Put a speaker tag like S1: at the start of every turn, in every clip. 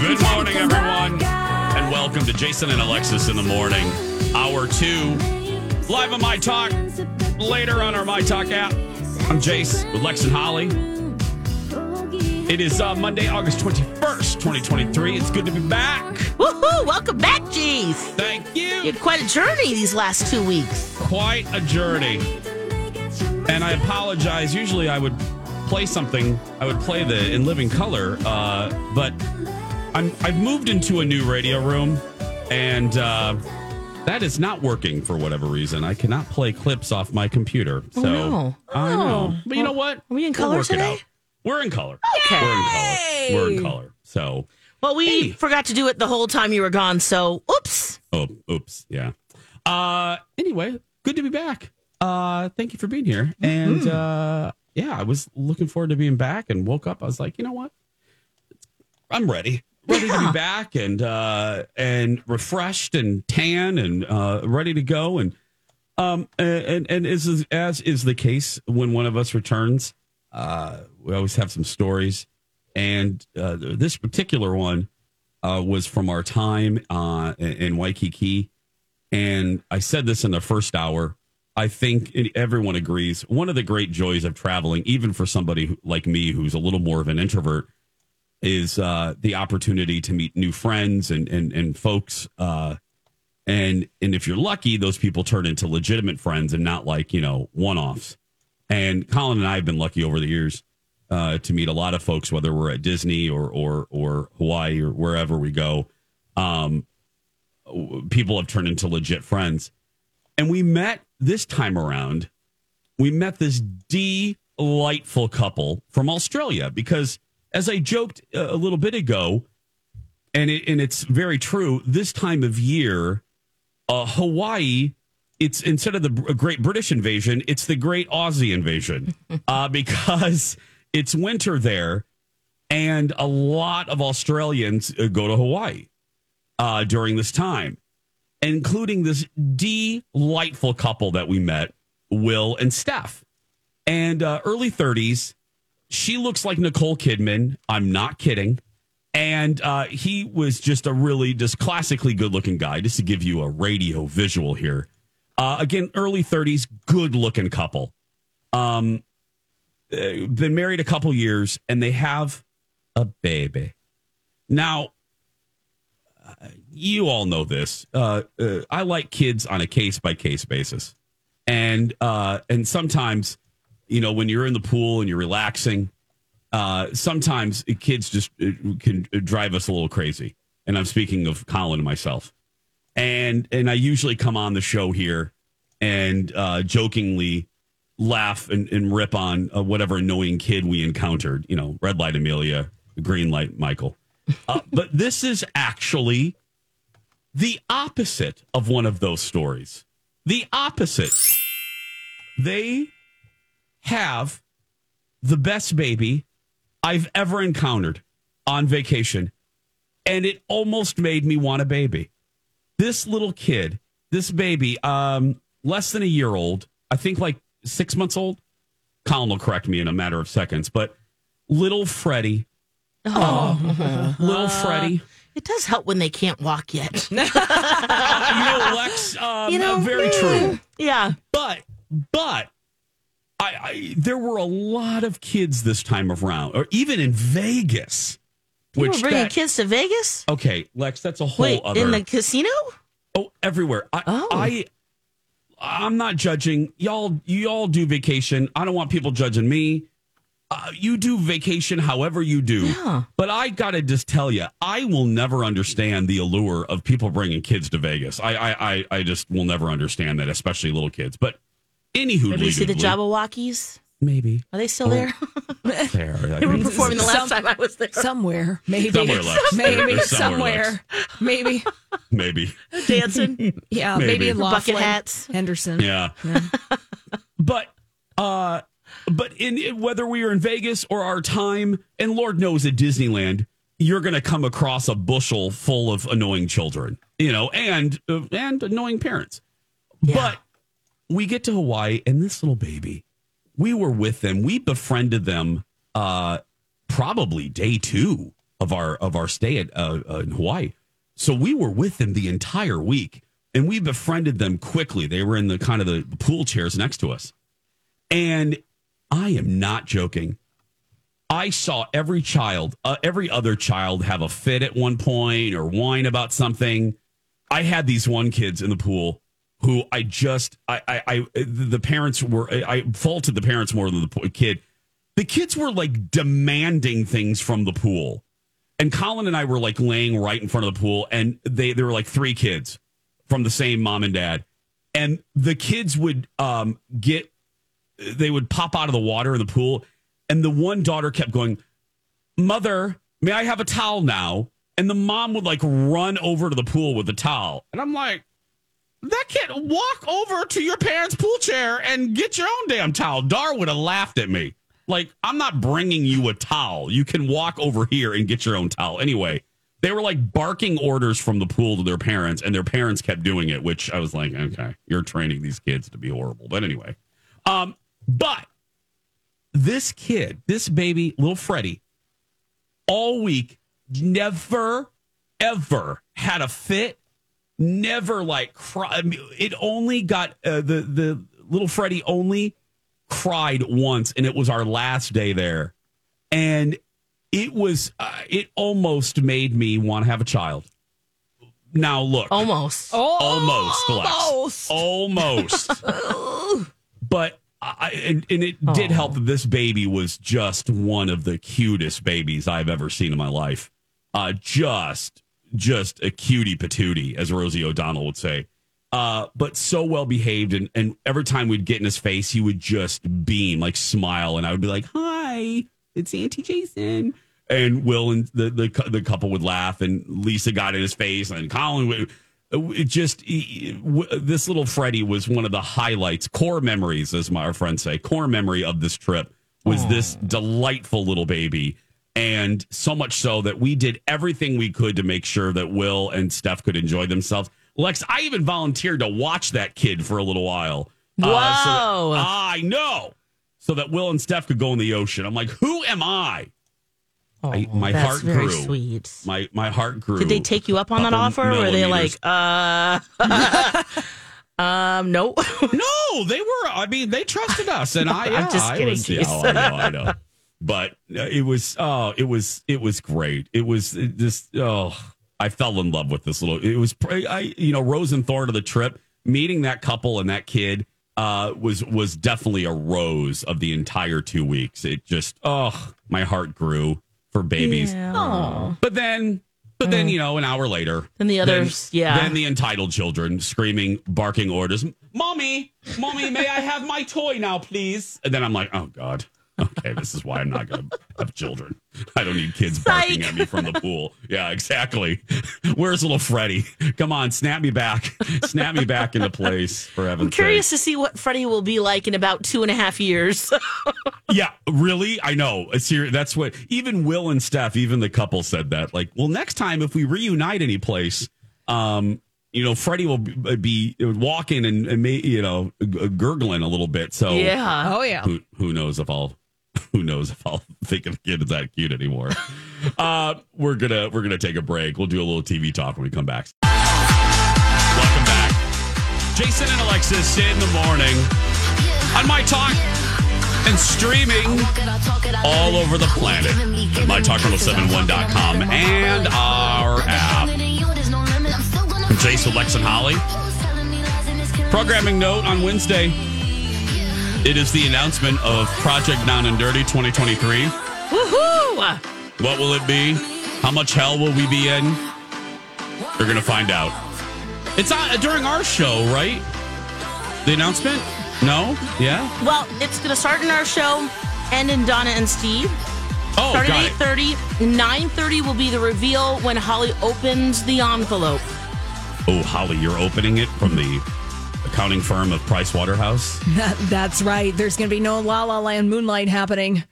S1: Good morning, everyone, and welcome to Jason and Alexis in the morning. Hour two, live on My Talk. Later on our My Talk app. I'm Jace with Lex and Holly. It is uh, Monday, August 21st, 2023. It's good to be back.
S2: Woohoo! Welcome back, Jeez.
S1: Thank
S2: You
S1: you.
S2: had quite a journey these last two weeks.
S1: Quite a journey. And I apologize. Usually I would play something, I would play the in living color, uh, but I'm, I've moved into a new radio room and uh, that is not working for whatever reason. I cannot play clips off my computer. So
S2: no.
S1: I know.
S2: Oh.
S1: But you know what?
S2: Are we in
S1: We'll
S2: color
S1: work it
S2: today?
S1: out. We're in color.
S2: Okay.
S1: We're in color. We're in color. So,
S2: Well, we
S1: Hey.
S2: forgot to do it the whole time you were gone, so oops.
S1: oh, oops. Yeah. Uh, anyway, good to be back. Uh, thank you for being here. And uh, yeah, I was looking forward to being back and woke up. I was like, you know what? I'm ready. Ready to be back and uh, and refreshed and tan and uh, ready to go and um and and as as is the case when one of us returns, uh, we always have some stories, and uh, this particular one uh, was from our time uh, in Waikiki, and I said this in the first hour. I think everyone agrees. One of the great joys of traveling, even for somebody like me who's a little more of an introvert, is uh, the opportunity to meet new friends and and and folks. Uh, and and if you're lucky, those people turn into legitimate friends and not like you know one offs. And Colin and I have been lucky over the years uh, to meet a lot of folks, whether we're at Disney or or or Hawaii or wherever we go. Um, people have turned into legit friends, and we met this time around. We met this delightful couple from Australia because, as I joked a little bit ago, and it, and it's very true. This time of year, uh, Hawaii, it's instead of the Great British Invasion, it's the Great Aussie Invasion, uh, because it's winter there, and a lot of Australians uh, go to Hawaii uh, during this time, including this delightful couple that we met, Will and Steph, and uh, early thirties. She looks like Nicole Kidman. I'm not kidding. And uh, he was just a really just classically good looking guy, just to give you a radio visual here. Uh, again, early 30s, good looking couple. Um, uh, been married a couple years and they have a baby. Now, you all know this. Uh, uh, I like kids on a case by case basis. And uh, and sometimes, you know, when you're in the pool and you're relaxing, uh, sometimes kids just uh, can drive us a little crazy. And I'm speaking of Colin and myself. And and I usually come on the show here and uh, jokingly laugh and, and rip on uh, whatever annoying kid we encountered. You know, red light Amelia, green light Michael. Uh, but this is actually the opposite of one of those stories. The opposite. They have the best baby I've ever encountered on vacation. And it almost made me want a baby. This little kid, this baby, um, less than a year old, I think like six months old. Colin will correct me in a matter of seconds, but little Freddie. Oh, little Freddie.
S2: It does help when they can't walk yet.
S1: You know, Lex, um,
S2: You know,
S1: very true.
S2: yeah.
S1: But but I, I there were a lot of kids this time around, or even in Vegas,
S2: You were
S1: Which
S2: bringing
S1: that-
S2: kids to Vegas?
S1: Okay, Lex, that's a whole
S2: Wait,
S1: other.
S2: in the casino?
S1: oh, everywhere. I,
S2: Oh.
S1: I, I'm not judging y'all. You all do vacation. I don't want people judging me. Uh, you do vacation however you do.
S2: Yeah.
S1: But I gotta just tell you, I will never understand the allure of people bringing kids to Vegas. I, I, I, I just will never understand that, especially little kids. But anywho,
S2: Maybe you see the
S1: doodly,
S2: Jabbawockeez?
S1: maybe
S2: Are they still
S1: Oh,
S2: there?
S1: there. I
S2: they were performing the last
S3: Some-
S2: time I was there.
S3: Somewhere, maybe.
S1: Somewhere, Lex.
S3: Maybe
S1: somewhere,
S3: somewhere. Maybe.
S1: maybe.
S2: Dancing.
S3: Yeah,
S1: Maybe.
S3: maybe, in
S2: Bucket
S3: Laughlin,
S2: hats.
S3: Henderson.
S1: Yeah. but uh but in whether we are in Vegas or our time, and Lord knows at Disneyland, you're going to come across a bushel full of annoying children, you know, and uh, and annoying parents. But we get to Hawaii, and this little baby, we were with them. We befriended them uh probably day two of our of our stay at uh, uh, in Hawaii. So we were with them the entire week, and we befriended them quickly. They were in the kind of the pool chairs next to us, and I am not joking. I saw every child, uh, every other child, have a fit at one point or whine about something. I had these one kids in the pool who I just, I, I, I the parents were, I faulted the parents more than the kid. The kids were like demanding things from the pool. And Colin and I were like laying right in front of the pool, and they there were like three kids from the same mom and dad, and the kids would um, get they would pop out of the water in the pool, and the one daughter kept going, "Mother, may I have a towel now?" And the mom would like run over to the pool with the towel, and I'm like, "That kid, walk over to your parents' pool chair and get your own damn towel." Dar would have laughed at me. Like, I'm not bringing you a towel. You can walk over here and get your own towel. Anyway, they were like barking orders from the pool to their parents, and their parents kept doing it, which I was like, okay, you're training these kids to be horrible. But anyway, um, but this kid, this baby, little Freddie, all week, never, ever had a fit. Never like cry. I mean, it only got uh, the the little Freddie only cried once, and it was our last day there, and it was uh, it almost made me want to have a child. Now look,
S2: Almost.
S1: almost, Lex.
S3: Almost.
S1: almost. but I and, and it did help that this baby was just one of the cutest babies I've ever seen in my life. Uh, just, just a cutie patootie, as Rosie O'Donnell would say. Uh, but so well behaved, and, and every time we'd get in his face, he would just beam, like smile, and I would be like, "Hi, it's Auntie Jason." And Will and the the, the couple would laugh, and Lisa got in his face, and Colin would. It just he- w- this little Freddie was one of the highlights, core memories, as my friends say, core memory of this trip was this delightful little baby. And so much so that we did everything we could to make sure that Will and Steph could enjoy themselves. Lex, I even volunteered to watch that kid for a little while. Uh, so that-
S2: Whoa.
S1: I know. So that Will and Steph could go in the ocean. I'm like, who am I? I- my
S2: Oh, That's
S1: heart
S2: very
S1: grew.
S2: sweet.
S1: My my heart grew.
S2: Did they take you up on that offer? Or were they like, uh, um, no.
S1: No, they were. I mean, they trusted us, and I.
S2: I'm
S1: yeah,
S2: just
S1: I
S2: kidding,
S1: was- yeah, oh, I know, I know. But uh, it was. Oh, it was. It was great. It was it just. Oh, I fell in love with this little. It was. I you know Rose and Thorn of the trip. Meeting that couple and that kid uh, was was definitely a rose of the entire two weeks. It just. Oh, my heart grew for babies.
S2: Oh.
S1: But then, but then, you know, an hour later,
S2: Then the others, yeah.
S1: Then the entitled children screaming, barking orders, "Mommy, mommy, may I have my toy now, please?" And then I'm like, "Oh God, okay, this is why I'm not going to have children. I don't need kids barking
S2: Psych.
S1: at me from the pool." Yeah, exactly. Where's little Freddie? Come on, snap me back, snap me back into place for heaven's
S2: I'm curious
S1: sake.
S2: to see what Freddie will be like in about two and a half years.
S1: Yeah, really? I know. Uh, it's here. That's what even Will and Steph, even the couple said that. Like, well, next time if we reunite any place, um, you know, Freddie will uh, be, be walking and, and may, you know, g- gurgling a little bit. So
S2: yeah.
S3: Oh yeah.
S1: who who knows if I'll who knows if I'll think of the kid that cute anymore. uh, we're gonna we're gonna take a break. We'll do a little TV talk when we come back. Welcome back, Jason and Alexis in the morning on my talk. and streaming all over the planet at mytalk1071.com and our app. Jason, Lex, and Holly. Programming note on Wednesday. It is the announcement of Project Down and Dirty 2023.
S2: Woohoo!
S1: What will it be? How much hell will we be in? We're going to find out. It's on, during our show, right? The announcement? No? Yeah?
S2: Well, it's going to start in our show, end in Donna and Steve.
S1: Oh,
S2: Start at
S1: it.
S2: 8.30. 9.30 will be the reveal when Holly opens the envelope.
S1: Oh, Holly, you're opening it from the accounting firm of Price Waterhouse.
S3: That, that's right. There's going to be no La La Land moonlight happening.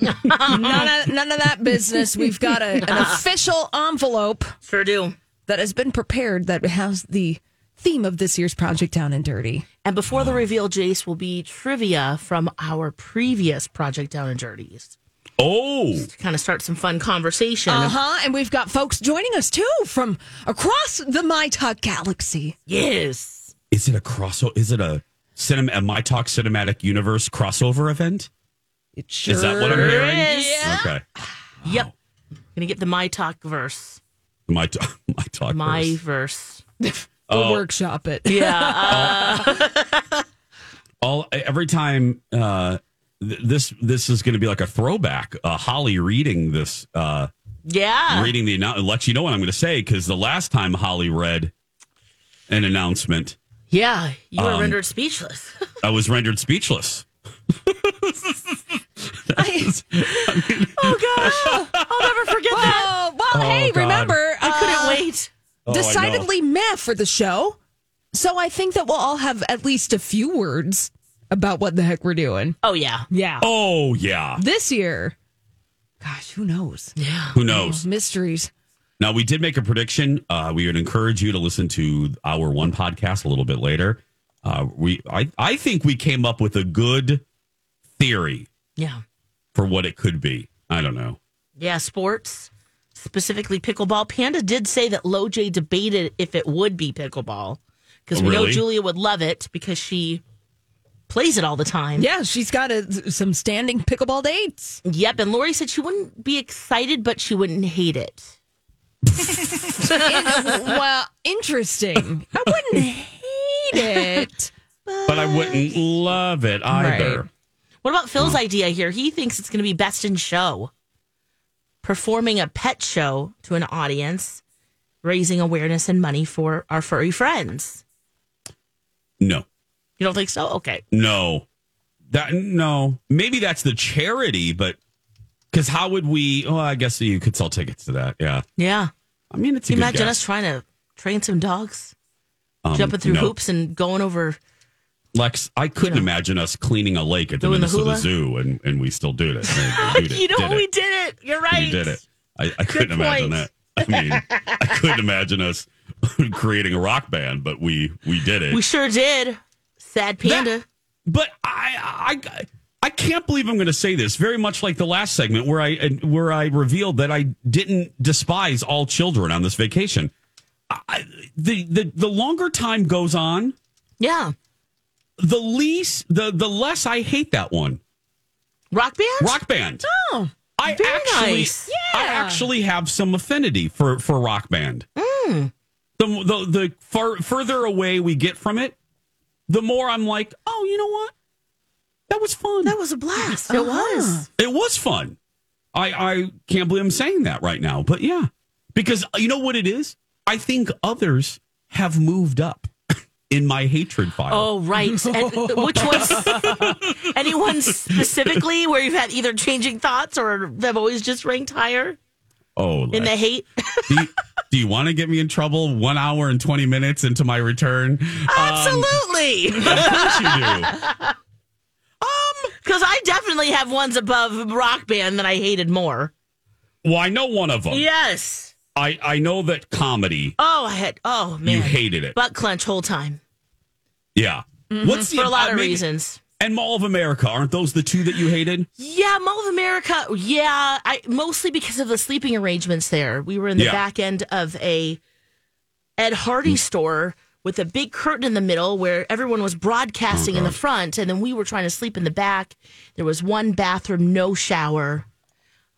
S3: none, of, none of that business. We've got a, an official envelope
S2: Sure do.
S3: that has been prepared that has the theme of this year's Project Down and Dirty.
S2: And before the reveal, Jace will be trivia from our previous Project Down and Dirties.
S1: Oh,
S2: To kind of start some fun conversation.
S3: Uh huh. And we've got folks joining us too from across the My Talk galaxy.
S2: Yes.
S1: Is it a crossover? Is it a cinema, a My Talk Cinematic Universe crossover event?
S3: It sure
S1: Is that what I'm hearing?
S2: is.
S1: Okay.
S2: Yep. Gonna get the My Talk verse.
S1: My, t- my Talk.
S2: My
S1: verse.
S2: verse.
S3: We'll
S1: Oh.
S3: workshop it.
S2: Yeah. uh,
S1: all every time uh th- this this is going to be like a throwback uh holly reading this uh
S2: yeah.
S1: reading the announcement lex you know what i'm going to say because the last time holly read an announcement
S2: Yeah. You were
S1: Um,
S2: rendered speechless.
S1: i was rendered speechless
S2: oh, gosh. I'll never forget that.
S3: Oh, well, hey,
S1: God.
S3: remember,
S2: I couldn't
S3: uh,
S2: wait.
S1: Oh,
S3: decidedly meh for the show. So I think that we'll all have at least a few words about what the heck we're doing.
S2: Oh, yeah.
S3: Yeah.
S1: oh yeah
S3: This year, gosh, who knows?
S2: Yeah.
S1: who knows
S3: Mysteries.
S1: Now we did make a prediction uh we would encourage you to listen to our one podcast a little bit later uh we i i think we came up with a good theory
S2: Yeah.
S1: for what it could be i don't know
S2: Yeah. Sports, specifically pickleball. Panda did say that Loj debated if it would be pickleball because we know Julia would love it because she plays it all the time.
S3: Yeah, she's got a, some standing pickleball dates.
S2: Yep. And Lori said she wouldn't be excited, but she wouldn't hate it.
S3: well, interesting. I wouldn't hate it.
S1: but i wouldn't love it either
S3: Right.
S2: What about Phil's idea here? He thinks it's going to be best in show. Performing a pet show to an audience, raising awareness and money for our furry friends.
S1: no
S2: You don't think so? Okay.
S1: No, that no. Maybe that's the charity, but because how would we? Oh, I guess you could sell tickets to that. Yeah,
S2: Yeah.
S1: I mean it's a
S2: Can you
S1: good
S2: imagine
S1: guess.
S2: us trying to train some dogs,
S1: Um,
S2: jumping through
S1: no.
S2: hoops and going over.
S1: Lex, I couldn't imagine us cleaning a lake at the
S2: Doing the
S1: Minnesota? Zoo, and, and we still do it. Did it.
S2: you know,
S1: did
S2: we
S1: it.
S2: did it. You're right.
S1: We did it. I, I couldn't imagine that. I mean, I couldn't imagine us creating a rock band, but we we did it.
S2: We sure did. Sad panda.
S1: But I, I, I can't believe I'm going to say this. Very much like the last segment where I where I revealed that I didn't despise all children on this vacation. I, the the the longer time goes on,
S2: yeah.
S1: the least the the less I hate that one.
S2: Rock band?
S1: Rock band.
S3: Oh,
S1: I actually,
S2: nice.
S1: I actually have some affinity for for rock band.
S2: Hmm.
S1: The the the far, further away we get from it, the more I'm like, oh, you know what? That was fun.
S2: That was a blast. It uh-huh. was.
S1: It was fun. I I can't believe I'm saying that right now, but yeah, because uh, you know what it is. I think others have moved up in my hatred file.
S2: Oh, right. And uh, which ones? anyone specifically where you've had either changing thoughts or have always just ranked higher
S1: oh,
S2: in the hate?
S1: do you, do you want to get me in trouble one hour and 20 minutes into my return?
S2: Absolutely.
S1: Of course you do.
S2: Because I definitely have ones above rock band that I hated more.
S1: Well, I know one of them.
S2: Yes.
S1: I, I know that comedy,
S2: Oh, I had. Oh man,
S1: you hated it.
S2: butt clench whole time
S1: yeah. What's the
S2: for a lot
S1: uh,
S2: of
S1: maybe-
S2: reasons.
S1: And Mall of America, aren't those the two that you hated?
S2: Yeah, Mall of America. Yeah, I mostly because of the sleeping arrangements there. We were in the
S1: Yeah.
S2: back end of a Ed Hardy store with a big curtain in the middle where everyone was broadcasting in the front, and then we were trying to sleep in the back. There was one bathroom, no shower,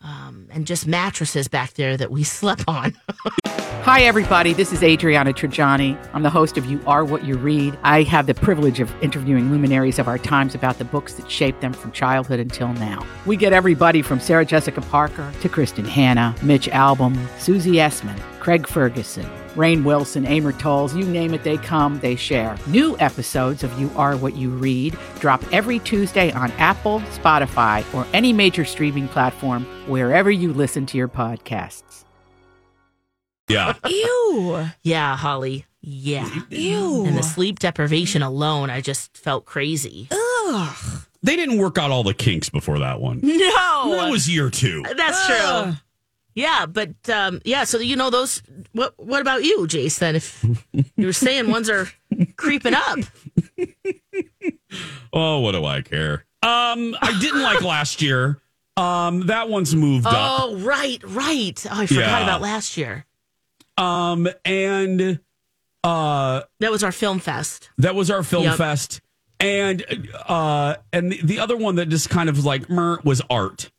S2: um, and just mattresses back there that we slept on.
S4: Hi, everybody. This is Adriana Trigiani. I'm the host of You Are What You Read. I have the privilege of interviewing luminaries of our times about the books that shaped them from childhood until now. We get everybody from Sarah Jessica Parker to Kristin Hannah, Mitch Albom, Susie Essman, Craig Ferguson, Rainn Wilson, Amor Towles, you name it, they come, they share. New episodes of You Are What You Read drop every Tuesday on Apple, Spotify, or any major streaming platform wherever you listen to your podcasts.
S1: Yeah.
S3: Ew.
S2: yeah, Holly. Yeah.
S3: Ew.
S2: And the sleep deprivation alone, I just felt crazy. Ugh.
S1: They didn't work out all the kinks before that one.
S2: No.
S1: That was year two.
S2: That's true. Yeah, but um, yeah. So you know those. What What about you, Jason? If you were saying ones are creeping up,
S1: Oh, what do I care? Um, I didn't like last year. Um, that one's moved up.
S2: oh right, right. Oh, I forgot
S1: Yeah.
S2: about last year.
S1: Um, and uh,
S2: That was our film fest.
S1: that was our film
S2: Yep.
S1: fest, and uh, and the, the other one that just kind of like mer was art.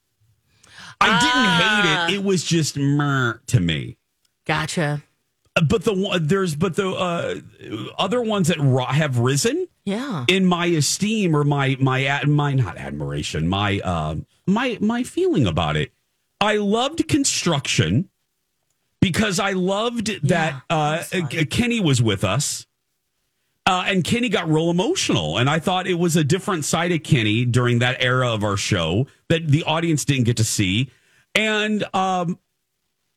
S1: I
S2: Ah.
S1: didn't hate it. It was just mer to me.
S2: Gotcha.
S1: But the one there's but the uh, other ones that have risen
S2: Yeah.
S1: in my esteem or my my ad, my not admiration my um my my feeling about it. I loved construction because I loved that uh, Kenny was with us. Uh, and Kenny got real emotional, and I thought it was a different side of Kenny during that era of our show that the audience didn't get to see. And um,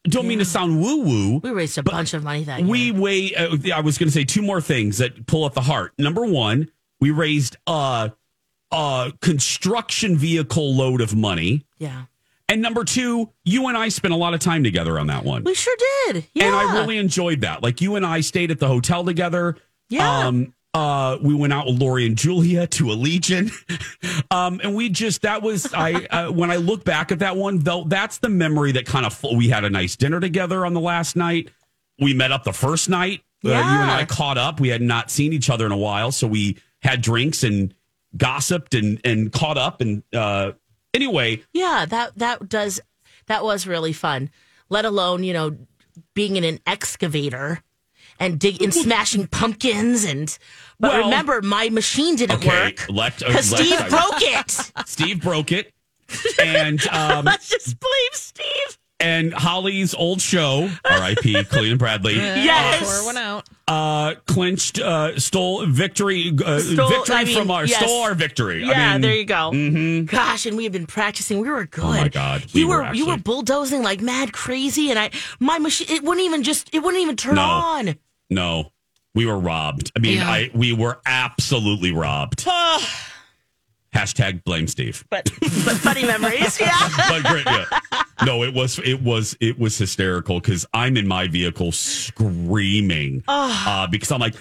S1: don't mean to sound woo woo,
S2: we raised a bunch of money that year.
S1: we weigh. Uh, I was going to say two more things that pull at the heart. Number one, we raised a a construction vehicle load of money,
S2: yeah.
S1: and number two, you and I spent a lot of time together on that one,
S2: We sure did. Yeah.
S1: and I really enjoyed that. Like you and I stayed at the hotel together.
S2: Yeah.
S1: Um, uh, we went out with Lori and Julia to a Legion, um, and we just that was I uh, when I look back at that one though that's the memory that kind of we had a nice dinner together on the last night. We met up the first night. Uh, you and I caught up. We had not seen each other in a while, so we had drinks and gossiped and and caught up. And uh, anyway,
S2: Yeah, that that does that was really fun. Let alone, you know, being in an excavator and dig and smashing pumpkins and but
S1: Well-
S2: remember my machine didn't
S1: okay,
S2: work
S1: let, uh,
S2: because
S1: let-
S2: Steve broke it.
S1: Steve broke it, and um,
S2: Let's just blame Steve.
S1: and Holly's old show, R.I.P. Colleen and Bradley.
S2: Yes.
S3: Pour one out.
S1: uh, clinched, uh, stole victory, uh,
S2: Stole-
S1: victory
S2: I mean,
S1: from our,
S2: yes.
S1: stole our victory.
S2: Yeah,
S1: I mean,
S2: there you go. Gosh, and we had been practicing. We were good.
S1: Oh, my God,
S2: you
S1: we
S2: were,
S1: were
S2: you were bulldozing like mad crazy, and I my machine it wouldn't even just it wouldn't even turn
S1: No.
S2: on.
S1: No, we were robbed. I mean,
S2: Yeah.
S1: I we were absolutely robbed. Hashtag blame Steve.
S2: But but funny memories, yeah.
S1: But great, yeah. No, it was it was it was hysterical because I'm in my vehicle screaming uh, because I'm like,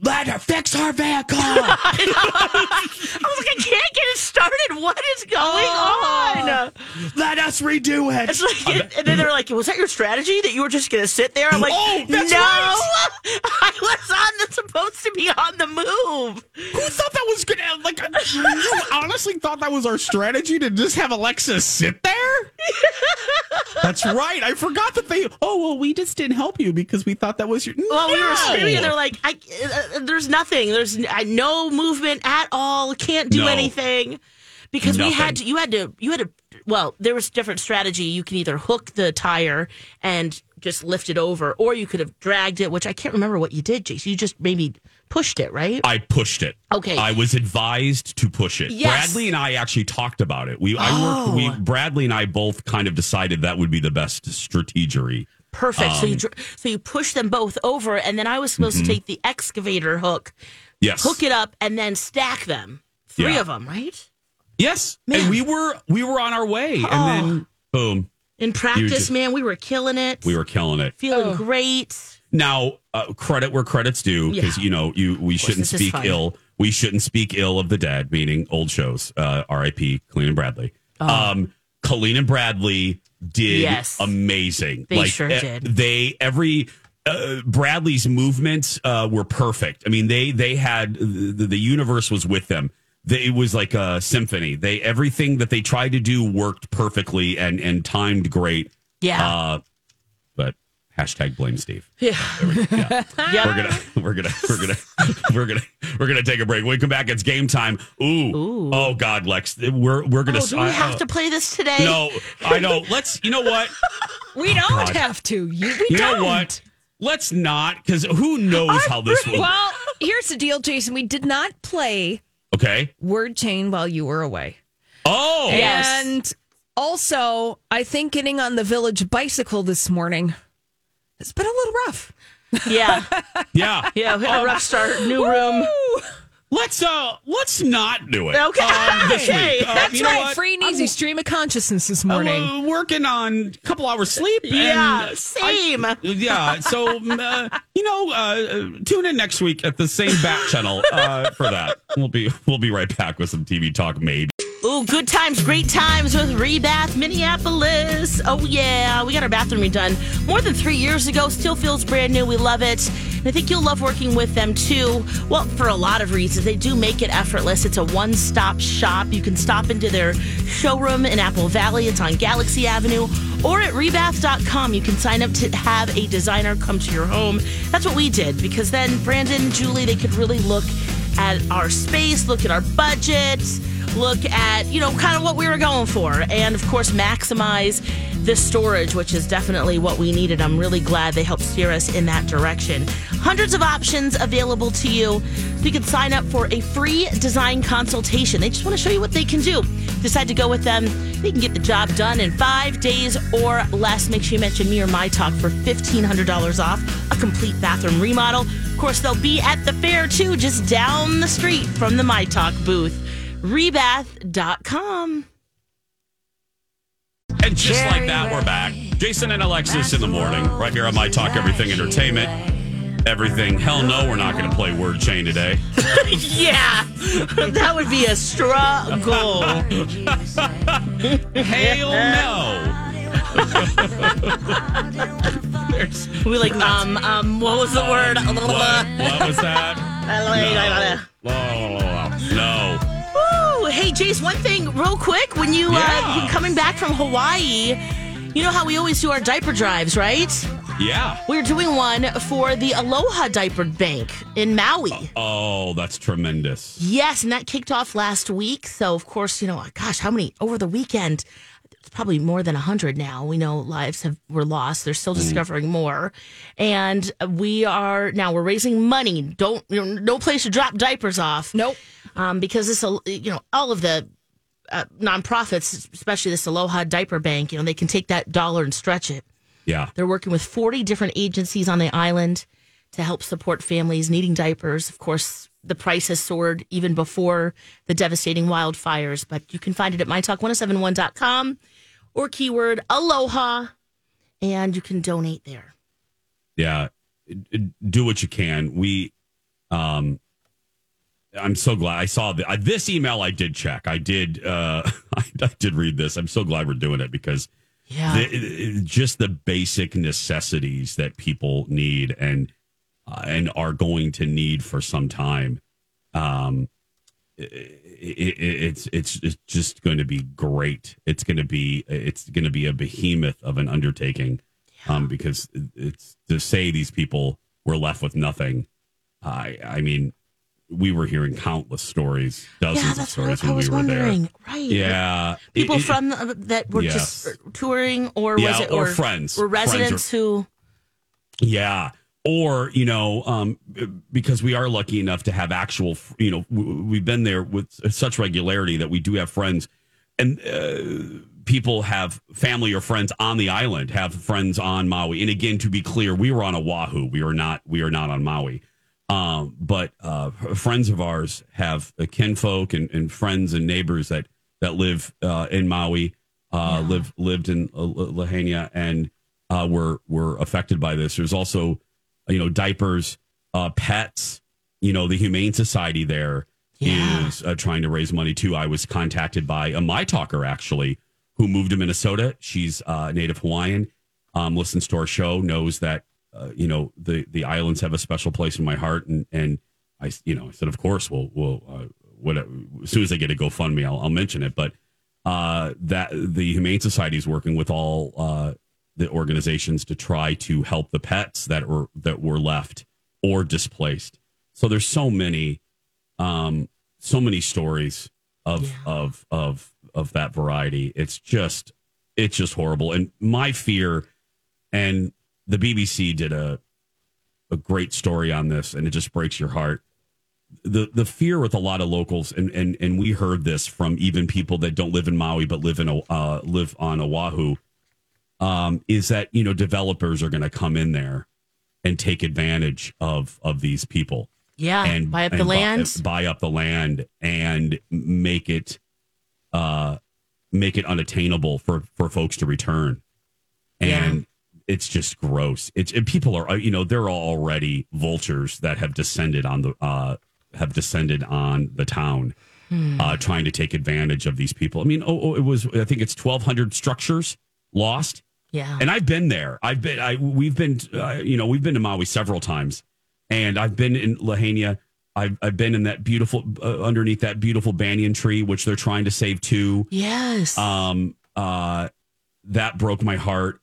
S1: let her fix her vehicle.
S2: I was like, I can't get it started. What is going on?
S1: let us redo it.
S2: It's like, and then they're like, "Was that your strategy that you were just going to sit there?" I'm like,
S1: Oh,
S2: "No,
S1: right.
S2: I was on the supposed to be on the move."
S1: Who thought that was gonna like? You honestly thought that was our strategy to just have Alexa sit there? That's right. I forgot that they. Oh well, we just didn't help you because we thought that was your.
S2: Well, we were
S1: No.
S2: screaming, and they're like, I, uh, "There's nothing. There's no movement at all. Can't do
S1: No.
S2: anything." Because we had to, you had to, you had to. Well, there was different strategy. You can either hook the tire and just lift it over, or you could have dragged it. Which I can't remember what you did, Jason. You just maybe pushed it, right?
S1: I pushed it.
S2: Okay.
S1: I was advised to push it.
S2: Yes.
S1: Bradley and I actually talked about it. We, I worked. We, oh. Bradley and I both kind of decided that would be the best strategery.
S2: Perfect. so you
S1: Um,
S2: dr- so you push them both over, and then I was supposed
S1: Mm-hmm.
S2: to take the excavator hook,
S1: Yes.
S2: hook it up, and then stack them. Three
S1: Yeah.
S2: of them, right?
S1: Yes.
S2: Man.
S1: And we were we were on our way, and
S2: Oh.
S1: then boom,
S2: In practice,
S1: just-
S2: man, we were killing it.
S1: we were killing it.
S2: feeling great.
S1: Now, uh, credit where credit's due, because
S2: Yeah.
S1: you know you we shouldn't speak ill. We shouldn't speak ill of the dead, meaning old shows. Uh, R.I.P. Colleen and Bradley. Um, Colleen and Bradley did.
S2: Yes.
S1: amazing.
S2: They sure
S1: eh,
S2: did.
S1: They every uh, Bradley's movements uh, were perfect. I mean, they they had the, the universe was with them. They, it was like a symphony. They everything that they tried to do worked perfectly and and timed great.
S2: Yeah.
S1: Uh, hashtag blame Steve.
S2: Yeah.
S1: Yeah. We're gonna we're gonna we're gonna we're gonna we're gonna take a break. When we come back, it's game time. Ooh. Oh God, Lex. We're we're gonna
S2: Oh, do we
S1: I-
S2: have
S1: uh,
S2: to play this today?
S1: No, I know. Let's you know what?
S3: We don't have to. You, we
S1: You
S3: don't.
S1: know what? Let's not, because who knows how this will
S3: Well, here's the deal, Jason. We did not play
S1: Okay.
S3: word chain while you were away.
S1: Oh
S3: And also, I think getting on the village bicycle this morning has been a little rough.
S2: Yeah.
S1: yeah.
S2: Yeah. We had a rough start. New room.
S1: Let's uh let's not do it.
S2: Okay.
S1: Um, this
S2: Okay.
S1: week. Uh,
S3: That's
S1: you know
S3: right.
S1: what?
S3: Free and easy stream of consciousness this
S1: I'm
S3: morning.
S1: uh, working on a couple hours sleep. and
S2: Yeah.
S1: I-
S2: Same.
S1: yeah. So um, uh, you know, uh, tune in next week at the same back channel uh, for that. We'll be we'll be right back with some TV talk. Maybe.
S2: Ooh, good times, great times with Rebath Minneapolis. Oh, yeah. We got our bathroom redone more than three years ago. Still feels brand new. We love it. And I think you'll love working with them too. Well, for a lot of reasons. They do make it effortless. It's a one stop shop. You can stop into their showroom in Apple Valley, it's on Galaxy Avenue. Or at rebath.com, you can sign up to have a designer come to your home. That's what we did because then Brandon, Julie, they could really look at our space, look at our budget, look at, you know, kind of what we were going for. And of course, maximize the storage, which is definitely what we needed. I'm really glad they helped steer us in that direction. Hundreds of options available to you. You can sign up for a free design consultation. They just want to show you what they can do. Decide to go with them. They can get the job done in five days or less. Make sure you mention me or my talk for $1,500 off a complete bathroom remodel. Of course, they'll be at the fair too, just down the street from the My Talk booth. Rebath.com.
S1: And just like that, we're back. Jason and Alexis in the morning, right here on My Talk Everything Entertainment. Everything. Hell no, we're not going to play word chain today.
S2: Yeah, that would be a struggle.
S1: Hell no. There's,
S2: We like, um, um, what was the word?
S1: what, what was that? No.
S2: Woo! Hey, Jace, one thing real quick. When you, uh,
S1: Yeah.
S2: you coming back from Hawaii, you know how we always do our diaper drives, right?
S1: Yeah.
S2: We're doing one for the Aloha Diaper Bank in Maui.
S1: Oh, that's tremendous.
S2: Yes, and that kicked off last week. So, of course, you know, gosh, how many over the weekend? It's probably more than 100 now. We know lives have were lost. They're still discovering more. And we are now we're raising money. Don't you know, no place to drop diapers off.
S3: Nope.
S2: Um, because this uh, you know, all of the uh, nonprofits, especially this Aloha Diaper Bank, you know, they can take that dollar and stretch it.
S1: Yeah.
S2: They're working with 40 different agencies on the island to help support families needing diapers. Of course, the price has soared even before the devastating wildfires, but you can find it at mytalk1071.com or keyword aloha and you can donate there.
S1: Yeah. Do what you can. We, um, I'm so glad I saw the, uh, this email. I did check. I did, uh, I, I did read this. I'm so glad we're doing it because
S2: Yeah.
S1: the, just the basic necessities that people need and uh, and are going to need for some time. Um, it's it's it's just going to be great. It's going to be it's going to be a behemoth of an undertaking. Um, because it's to say these people were left with nothing. I I mean, we were hearing countless stories, dozens
S2: yeah,
S1: of stories
S2: I
S1: when
S2: was
S1: we were
S2: wondering.
S1: there.
S2: Right.
S1: Yeah,
S2: People
S1: It- it-
S2: from the, that were
S1: Yes.
S2: just touring or was
S1: Yeah,
S2: it
S1: or.
S2: Were
S1: Friends or-
S2: residents who
S1: Yeah. Or, you know, um, because we are lucky enough to have actual, you know, we've been there with such regularity that we do have friends and uh, people have family or friends on the island, have friends on Maui. And again, to be clear, we were on Oahu. We are not, we are not on Maui. Um, but uh, friends of ours have uh, kinfolk and, and friends and neighbors that, that live uh, in Maui, uh, live, lived in uh, Lahaina and uh, were, were affected by this. There's also, you know, diapers, uh, pets. You know, the Humane Society there is
S2: Yeah.
S1: uh, trying to raise money too. I was contacted by a my talker actually who moved to Minnesota. She's uh, native Hawaiian. Um, listens to our show, knows that uh, you know, the the islands have a special place in my heart, and and I, you know, I said, of course, we'll we'll uh, what as soon as I get a GoFundMe, I'll, I'll mention it. But uh, that the Humane Society is working with all uh, the organizations to try to help the pets that were that were left or displaced. So there's so many, um, so many stories of
S2: Yeah.
S1: of of of that variety. It's just it's just horrible. And my fear, and the BBC did a a great story on this, and it just breaks your heart. The the fear with a lot of locals, and and and we heard this from even people that don't live in Maui but live in uh, live on Oahu, um, is that you know developers are going to come in there and take advantage of of these people
S2: Yeah.
S1: and
S2: buy up the
S1: and
S2: land.
S1: buy, up the land, and make it, uh, make it unattainable for for folks to return, and it's just gross. It's people are you know there are already vultures that have descended on the uh have descended on the town. Uh, trying to take advantage of these people. I mean, oh, oh, it was. I think it's twelve hundred structures lost.
S2: Yeah.
S1: And I've been there. I've been. I we've been. Uh, you know, we've been to Maui several times, and I've been in Lahaina. I've I've been in that beautiful uh, underneath that beautiful banyan tree, which they're trying to save too.
S2: yes.
S1: Um, uh, that broke my heart.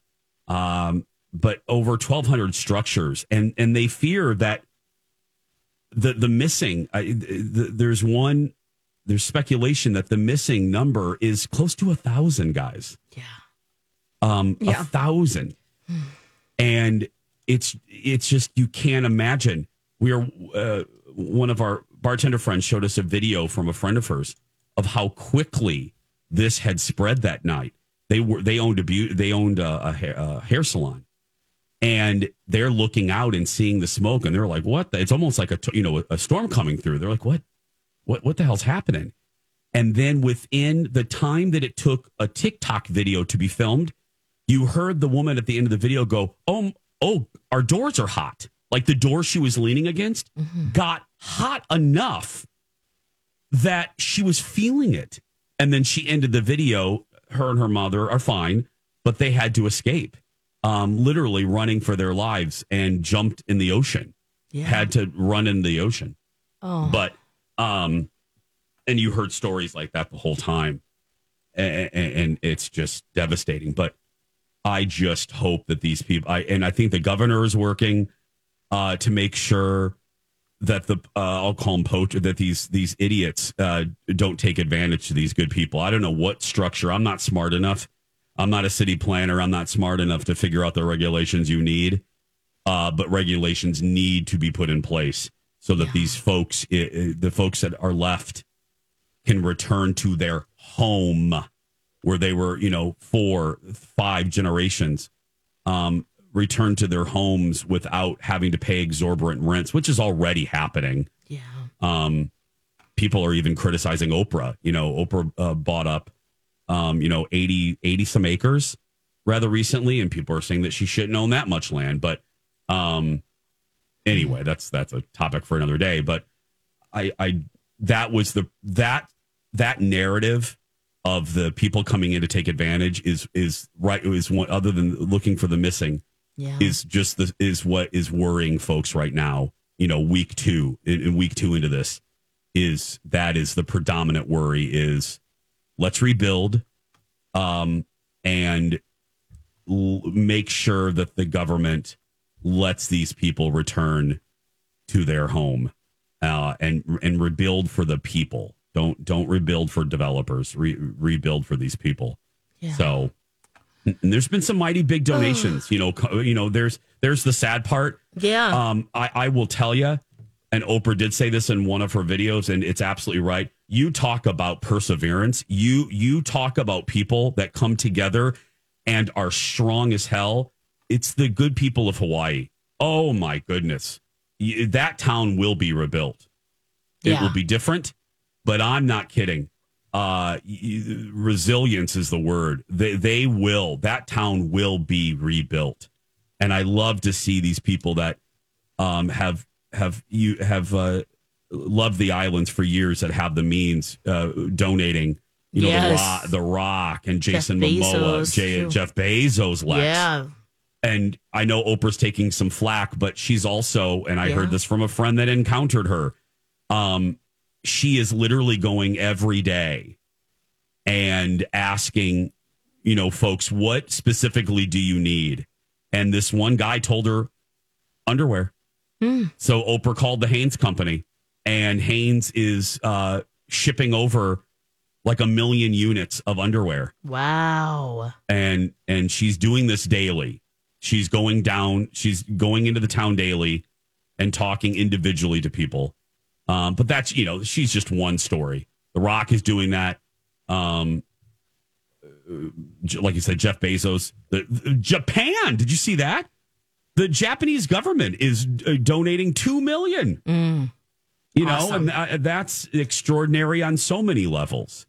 S1: Um, but over 1,200 structures, and and they fear that the the missing. I, the, there's one. There's speculation that the missing number is close to a thousand guys
S2: yeah.
S1: Um
S3: Yeah.
S1: a thousand. And it's it's just you can't imagine. We are uh, one of our bartender friends showed us a video from a friend of hers of how quickly this had spread that night. They were they owned a beau- they owned a, a, hair, a hair salon. And they're looking out and seeing the smoke and they're like what the? it's almost like a t- you know a storm coming through. They're like what? What what the hell's happening? And then within the time that it took a TikTok video to be filmed, you heard the woman at the end of the video go, "Oh, oh, our doors are hot." Like the door she was leaning against got hot enough that she was feeling it. And then she ended the video. Her and her mother are fine, but they had to escape, um, literally running for their lives and jumped in the ocean.
S2: Yeah.
S1: Had to run in the ocean
S2: oh.
S1: but um and you heard stories like that the whole time and, and it's just devastating but i just hope that these people i and i think the governor is working uh to make sure that the uh, I'll call them poacher that these these idiots uh, don't take advantage of these good people. I don't know what structure. I'm not smart enough. I'm not a city planner. I'm not smart enough to figure out the regulations you need. Uh, but regulations need to be put in place so that these folks, the folks that are left, can return to their home where they were, you know, four, five generations, um, return to their homes without having to pay exorbitant rents, which is already happening.
S2: yeah.
S1: Um, people are even criticizing Oprah. You know, Oprah uh, bought up, um, you know, 80, 80 some acres rather recently, and people are saying that she shouldn't own that much land. But um, anyway, that's that's a topic for another day. But I, I that was the that that narrative of the people coming in to take advantage is is right is one other than looking for the missing
S2: Yeah.
S1: is just the is what is worrying folks right now. You know, week two in, in week two into this is that is the predominant worry is let's rebuild, um, and l- make sure that the government lets these people return to their home, uh, and and rebuild for the people. Don't don't rebuild for developers. Re- rebuild for these people.
S2: Yeah.
S1: So and there's been some mighty big donations. you know, you know. There's there's the sad part.
S2: yeah.
S1: Um, I I will tell you, and Oprah did say this in one of her videos, and it's absolutely right. You talk about perseverance. You you talk about people that come together and are strong as hell. It's the good people of Hawaii. Oh my goodness, that town will be rebuilt. It
S2: Yeah.
S1: will be different, but I'm not kidding. Uh, resilience is the word. They they will. That town will be rebuilt, and I love to see these people that um, have have you have uh, loved the islands for years that have the means uh, donating. You know
S2: Yes.
S1: the rock, the Rock, and Jason
S2: Jeff
S1: Momoa, Jay. Jeff Bezos, Lex
S2: yeah.
S1: and I know Oprah's taking some flack, but she's also, and I
S2: Yeah.
S1: heard this from a friend that encountered her. Um, she is literally going every day and asking, you know, folks, what specifically do you need? And this one guy told her underwear. So Oprah called the Hanes company, and Hanes is uh, shipping over like a million units of underwear
S2: Wow.
S1: and and she's doing this daily. She's going down. She's going into the town daily and talking individually to people. Um, but that's you know she's just one story. The Rock is doing that. Um, uh, like you said, Jeff Bezos. The, the- Japan. Did you see that? The Japanese government is uh, donating two million. You know,
S2: Awesome.
S1: and uh, that's extraordinary on so many levels.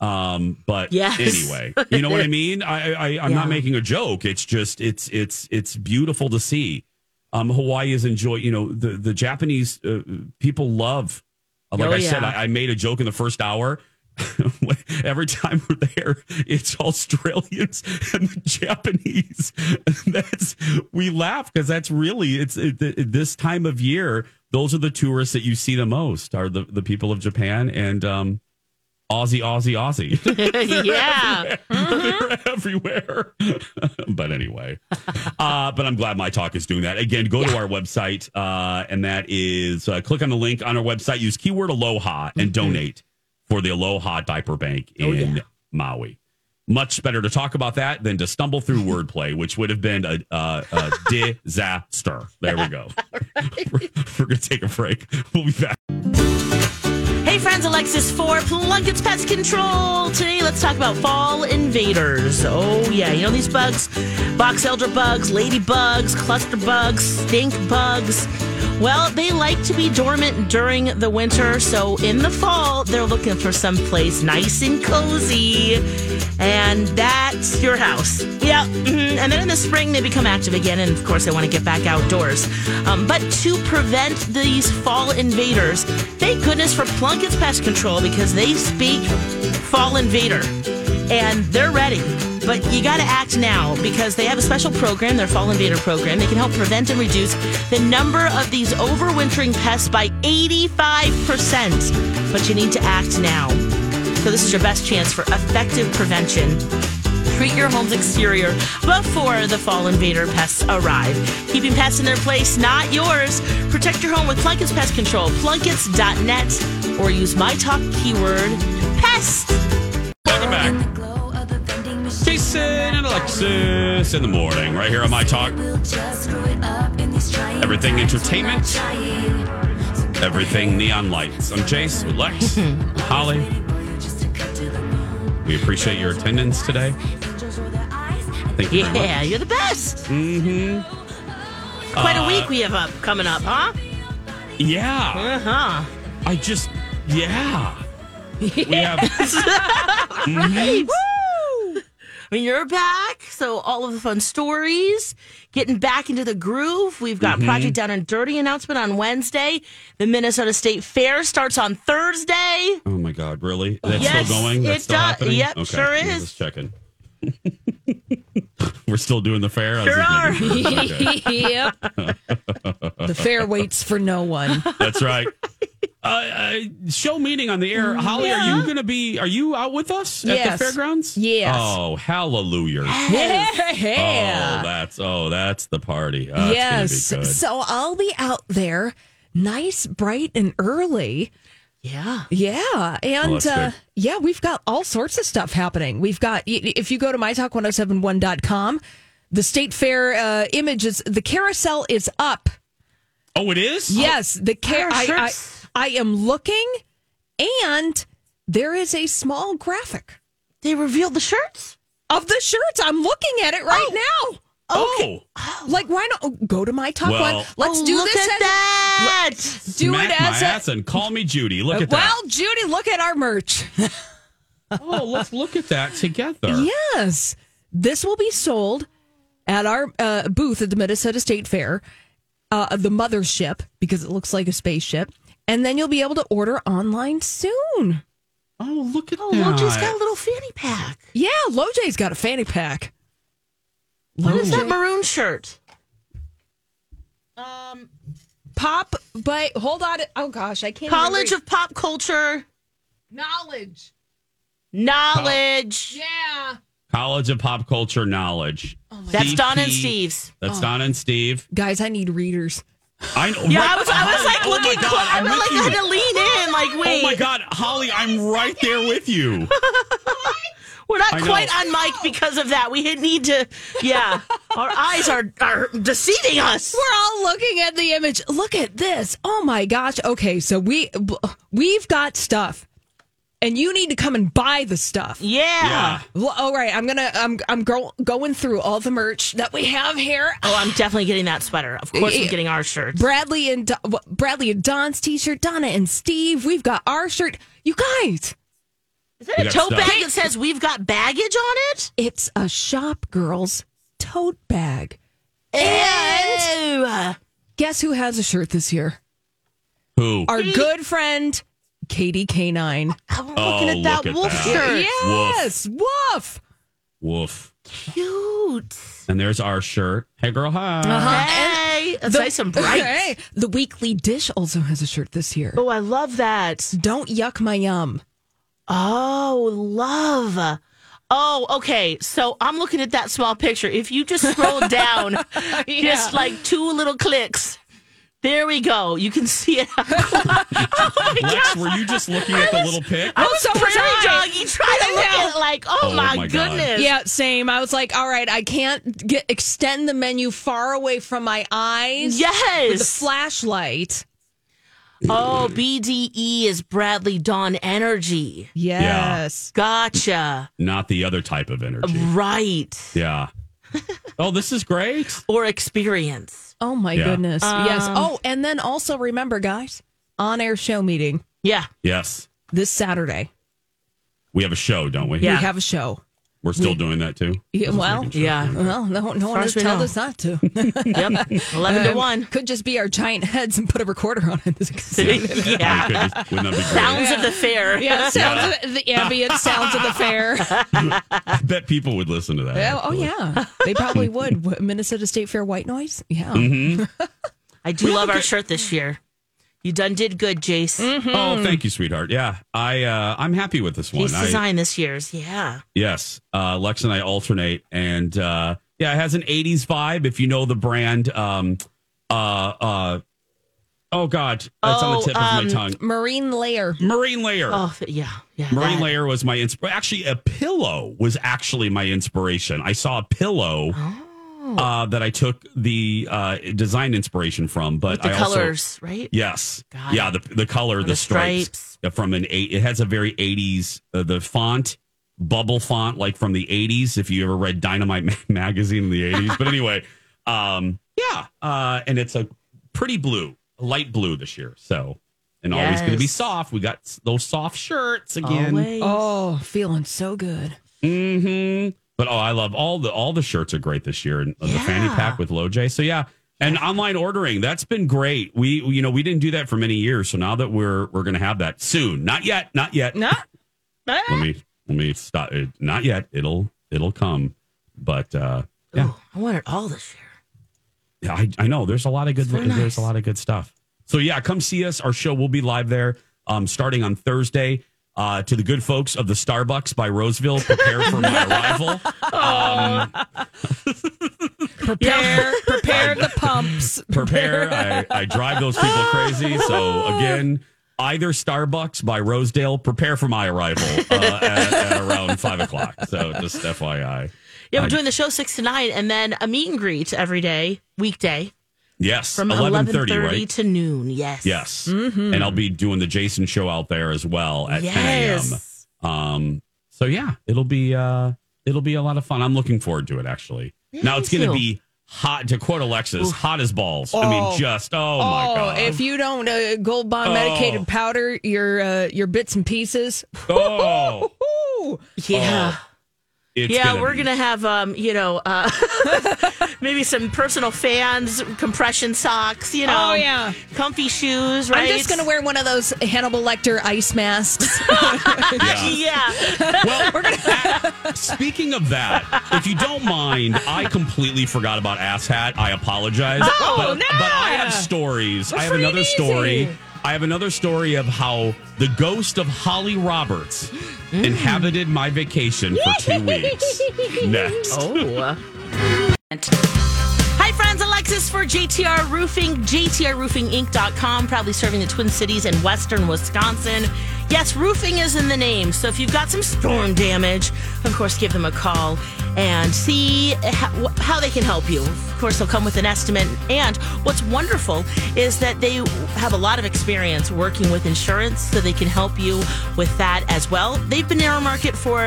S1: Um, but
S2: Yes.
S1: anyway, you know what I mean? I, I I'm not making a joke. It's just it's it's it's beautiful to see. Um, Hawaii is enjoy. You know, the the Japanese uh, people love. uh, Like
S2: Oh,
S1: I said. I, I made a joke in the first hour. Every time we're there, it's Australians and the Japanese. And that's we laugh because that's really it's it, it- this time of year. Those are the tourists that you see the most are the the people of Japan and um, Aussie, Aussie, Aussie.
S2: yeah.
S1: They're everywhere. but anyway, uh, but I'm glad myTalk is doing that. Again, go to our website, uh, and that is uh, click on the link on our website. Use keyword Aloha and donate for the Aloha Diaper Bank in Maui. Much better to talk about that than to stumble through wordplay, which would have been a, a, a disaster. There we go. we're we're going to take a break. We'll be back.
S2: Hey friends, Alexis for Plunkett's Pest Control. Today, let's talk about fall invaders. Oh yeah, you know these bugs, box elder bugs, ladybugs, cluster bugs, stink bugs. Well, they like to be dormant during the winter, so in the fall they're looking for some place nice and cozy, and that's your house. Yeah, mhm. and then in the spring they become active again, and of course they want to get back outdoors. Um, but to prevent these fall invaders, thank goodness for Plunkett's Pest Control because they speak fall invader, and they're ready. But you got to act now because they have a special program, their Fall Invader program. They can help prevent and reduce the number of these overwintering pests by 85%. But you need to act now. So this is your best chance for effective prevention. Treat your home's exterior before the fall invader pests arrive. Keeping pests in their place, not yours. Protect your home with Plunkett's Pest Control, plunketts.net, or use myTalk keyword pest.
S1: Welcome back. Jason and Alexis in the morning, right here on myTalk. Everything entertainment, everything neon lights. I'm Jace with Lex, Holly. We appreciate your attendance today. Thank you
S2: Yeah, you're the best. Mm-hmm. Quite a week we have up coming up, huh?
S1: Yeah,
S2: Uh huh.
S1: I just, yeah. We have,
S2: I mean, you're back, so all of the fun stories, getting back into the groove. We've got mm-hmm. Project Down and Dirty announcement on Wednesday. The Minnesota State Fair starts on Thursday.
S1: oh my God, really? That's
S2: Yes,
S1: still going? That's
S2: it
S1: still
S2: does.
S1: happening?
S2: Yep, sure
S1: I'm
S2: is.
S1: Just checking. We're still doing the fair? I was
S2: Sure
S1: just making- Okay.
S3: yep. the fair waits for no one.
S1: That's right. Uh, uh, show meeting on the air. Holly, are you going to be? Are you out with us at
S3: Yes.
S1: the fairgrounds?
S3: Yes.
S1: Oh, hallelujah!
S3: Yeah.
S1: Oh, that's oh, that's the party. Oh,
S3: yes.
S1: It's gonna be good.
S3: So I'll be out there, nice, bright, and early.
S2: Yeah.
S3: Yeah. And
S1: Well,
S3: uh, yeah, we've got all sorts of stuff happening. We've got, if you go to mytalk1071.com, the state fair uh, images, the carousel is up.
S1: oh, it is.
S3: Yes. The car-
S2: Our
S3: I, I,
S2: shirts.
S3: I am looking, and there is a small graphic
S2: They revealed the shirts?
S3: of the shirts. I'm looking at it right now.
S1: Oh,
S3: Like, why not oh, go to my top
S1: Well-
S3: one? Let's
S2: Oh,
S3: do
S2: look
S3: this
S2: at
S3: as
S2: that.
S3: do
S1: smack
S3: it
S1: my
S3: as a
S1: ass and call me Judy. Look at that.
S3: well, Judy, look at our merch.
S1: Oh, let's look at that together.
S3: yes, this will be sold at our uh, booth at the Minnesota State Fair, uh, the mothership because it looks like a spaceship, and then you'll be able to order online soon.
S1: Oh, look at
S2: Oh,
S1: that.
S2: look, just got a little fanny pack.
S3: Yeah, Loj's got a fanny pack.
S2: What is that maroon shirt?
S3: Um, Pop, but hold on. Oh gosh, I can't.
S2: College
S3: even
S2: of Pop Culture
S3: read. Knowledge.
S2: Knowledge.
S3: Yeah.
S1: College of Pop Culture Knowledge.
S2: Oh That's
S1: Steve
S2: Don and Steve's.
S1: That's Don and Steve.
S3: Guys, I need readers.
S1: I know.
S2: Yeah,
S1: right-
S2: I was, I was like oh
S1: Holly,
S2: looking.
S1: Oh God,
S2: I
S1: I'm
S2: was like
S1: you.
S2: had to lean in. Like, wait,
S1: Oh my God, Holly, I'm right there with you.
S2: we're not quite on mic because of that. We need to. Yeah, our eyes are are deceiving us.
S3: We're all looking at the image. Look at this. Oh my gosh. Okay, so we we've got stuff. And you need to come and buy the stuff.
S2: Yeah.
S1: Yeah.
S3: Well, all right, I'm gonna I'm I'm go, going through all the merch that we have here.
S2: Oh, I'm definitely getting that sweater. Of course, I'm getting our shirts.
S3: Bradley and Bradley and Don's t-shirt, Donna and Steve. We've got our shirt. You guys,
S2: Is that
S1: We
S2: a tote
S1: stuff.
S2: bag that says we've got baggage on it?
S3: it's a shop girls tote bag.
S2: And
S3: Guess who has a shirt this year?
S1: Who?
S3: Our good friend Katie K9.
S2: I'm looking
S1: Oh,
S2: at that
S1: look at
S2: wolf
S1: that.
S2: shirt.
S3: Yes, woof.
S1: Woof.
S2: Cute.
S1: And there's our shirt. Hey, girl, hi. Uh-huh.
S2: Hey, that's nice and bright.
S3: Hey, the weekly dish also has a shirt this year.
S2: Oh, I love that.
S3: Don't yuck my yum.
S2: Oh, love. Oh, okay. So I'm looking at that small picture. If you just scroll down, just like two little clicks, there we go. You can see it.
S1: oh my Lex, were you just looking at the little pic?
S2: I was
S3: so was
S2: prairie
S3: I.
S2: doggy trying to look at it like, oh,
S1: Oh,
S2: my,
S1: my God.
S2: goodness.
S3: Yeah, same. I was like, all right, I can't get extend the menu far away from my eyes.
S2: Yes.
S3: With the flashlight.
S2: oh, BDE is Bradley Don Energy.
S3: Yes.
S2: Gotcha.
S1: Not the other type of energy.
S2: Right.
S1: Yeah. Oh, this is great.
S2: Or experience.
S3: Oh my
S1: Yeah.
S3: goodness. yes.
S2: Um,
S3: Oh, and then also remember, guys, on air show meeting
S2: Yeah.
S1: Yes.
S3: this Saturday.
S1: We have a show, don't we?
S2: Yeah.
S3: We have a show.
S1: We're still doing that too.
S3: Yeah, well,
S1: sure.
S2: Yeah.
S3: Well, no, no one
S2: far
S3: has told
S2: know.
S3: us not to.
S2: Yep. 11 to
S3: Um,
S2: 1.
S3: Could just be our giant heads and put a recorder on it.
S2: yeah.
S1: Could just- wouldn't that be great?
S2: Sounds of the fair.
S3: yeah, sounds of, the ambient sounds of the fair.
S1: I bet people would listen to that.
S3: Yeah, oh yeah, they probably would. Minnesota State Fair white noise. Yeah.
S1: Mm-hmm.
S2: I do love our shirt this year. You done did good, Jace.
S1: Oh, thank you, sweetheart. Yeah, I uh, I'm happy with this one.
S2: Jace
S1: I,
S2: design this year's. Yeah.
S1: yes, uh, Lex and I alternate, and uh, yeah, it has an '80s vibe. If you know the brand, um, uh, uh, oh god, that's on
S2: Oh,
S1: the tip of
S2: um,
S1: my tongue.
S3: Marine layer.
S1: Marine Layer.
S2: Oh, yeah. Yeah.
S1: Marine
S2: that.
S1: Layer was my inspiration. Actually, a pillow was actually my inspiration. I saw a pillow
S2: Oh.
S1: Uh, that I took the uh, design inspiration from, but
S2: With the
S1: I also
S2: colors, right?
S1: Yes.
S2: Got
S1: yeah,
S2: it.
S1: the the color, the,
S2: the
S1: stripes,
S2: stripes.
S1: uh, from an eight. It has a very eighties. Uh, the font, bubble font, like from the eighties. If you ever read Dynamite magazine in the eighties, but anyway, um, yeah, uh, and it's a pretty blue, light blue this year. So, and always going to be soft. We got those soft shirts again.
S2: Always.
S3: Oh, feeling so good.
S1: hmm But oh, I love all the all the shirts are great this year, and uh, the fanny pack with LoJ. So yeah, and online ordering that's been great. We you know we didn't do that for many years, so now that we're we're going to have that soon. Not yet, not yet.
S3: No.
S1: Let me let me stop. It. Not yet. It'll it'll come. But uh, yeah,
S2: Ooh, I want it all this year.
S1: yeah, I, I know. There's a lot of good.
S2: very
S1: There's a lot of good stuff. So yeah, come see us. Our show will be live there, um, starting on Thursday. Uh, to the good folks of the Starbucks by Roseville, prepare for my arrival. Um,
S3: Prepare, prepare the pumps.
S1: prepare. I, I drive those people crazy. So again, either Starbucks by Rosedale. Prepare for my arrival uh, at, at around five o'clock. So just FYI.
S2: Yeah, we're doing the show six to nine, and then a meet and greet every day, weekday,
S1: Yes,
S2: from
S1: eleven thirty, right?
S2: to noon. Yes.
S1: Yes, and I'll be doing the Jason show out there as well at ten a.m. Um, so yeah, it'll be uh, it'll be a lot of fun. I'm looking forward to it. Actually, now it's going to be hot. To quote Alexis, hot as balls. I mean,
S3: Oh.
S1: just oh, my
S3: Oh,
S1: god.
S3: if you don't uh, gold bond
S1: Oh.
S3: medicated powder your uh, your bits and pieces.
S1: oh.
S2: Yeah.
S1: It's
S2: yeah,
S1: gonna
S2: we're
S1: be-
S2: gonna have um, you know, uh Maybe some personal fans, compression socks, you know.
S3: Oh, yeah.
S2: Comfy shoes, right?
S3: I'm just going to wear one of those Hannibal Lecter ice masks.
S1: Yeah.
S2: Yeah.
S1: Well, uh, speaking of that, if you don't mind, I completely forgot about ass hat. I apologize.
S3: Oh,
S1: but,
S3: no.
S1: but I have stories. I have another
S3: easy.
S1: story. I have another story of how the ghost of Holly Roberts
S3: Mm.
S1: inhabited my vacation for two weeks. Next.
S2: Oh. Alexis for JTR Roofing, JTRRoofingInc.com, proudly serving the Twin Cities and Western Wisconsin. Yes, roofing is in the name. So if you've got some storm damage, of course, give them a call and see how they can help you. Of course, they'll come with an estimate. And what's wonderful is that they have a lot of experience working with insurance, so they can help you with that as well. They've been in our market for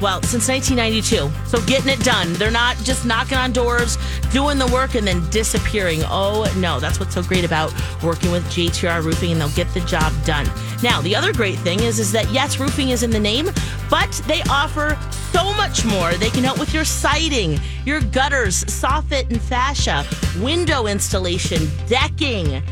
S2: well, since 1992. So getting it done. They're not just knocking on doors, doing the work, and then disappearing. Oh, no. That's what's so great about working with JTR Roofing, and they'll get the job done. Now, the other great thing is, is that yes, roofing is in the name, but they offer so much more. They can help with your siding, your gutters, soffit and fascia, window installation, decking.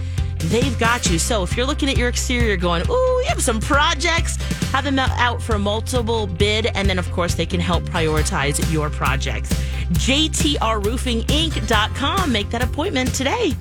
S2: They've got you. So if you're looking at your exterior going, ooh, you have some projects, have them out for multiple bid. And then, of course, they can help prioritize your projects. JTRRoofingInc.com. Make that appointment today.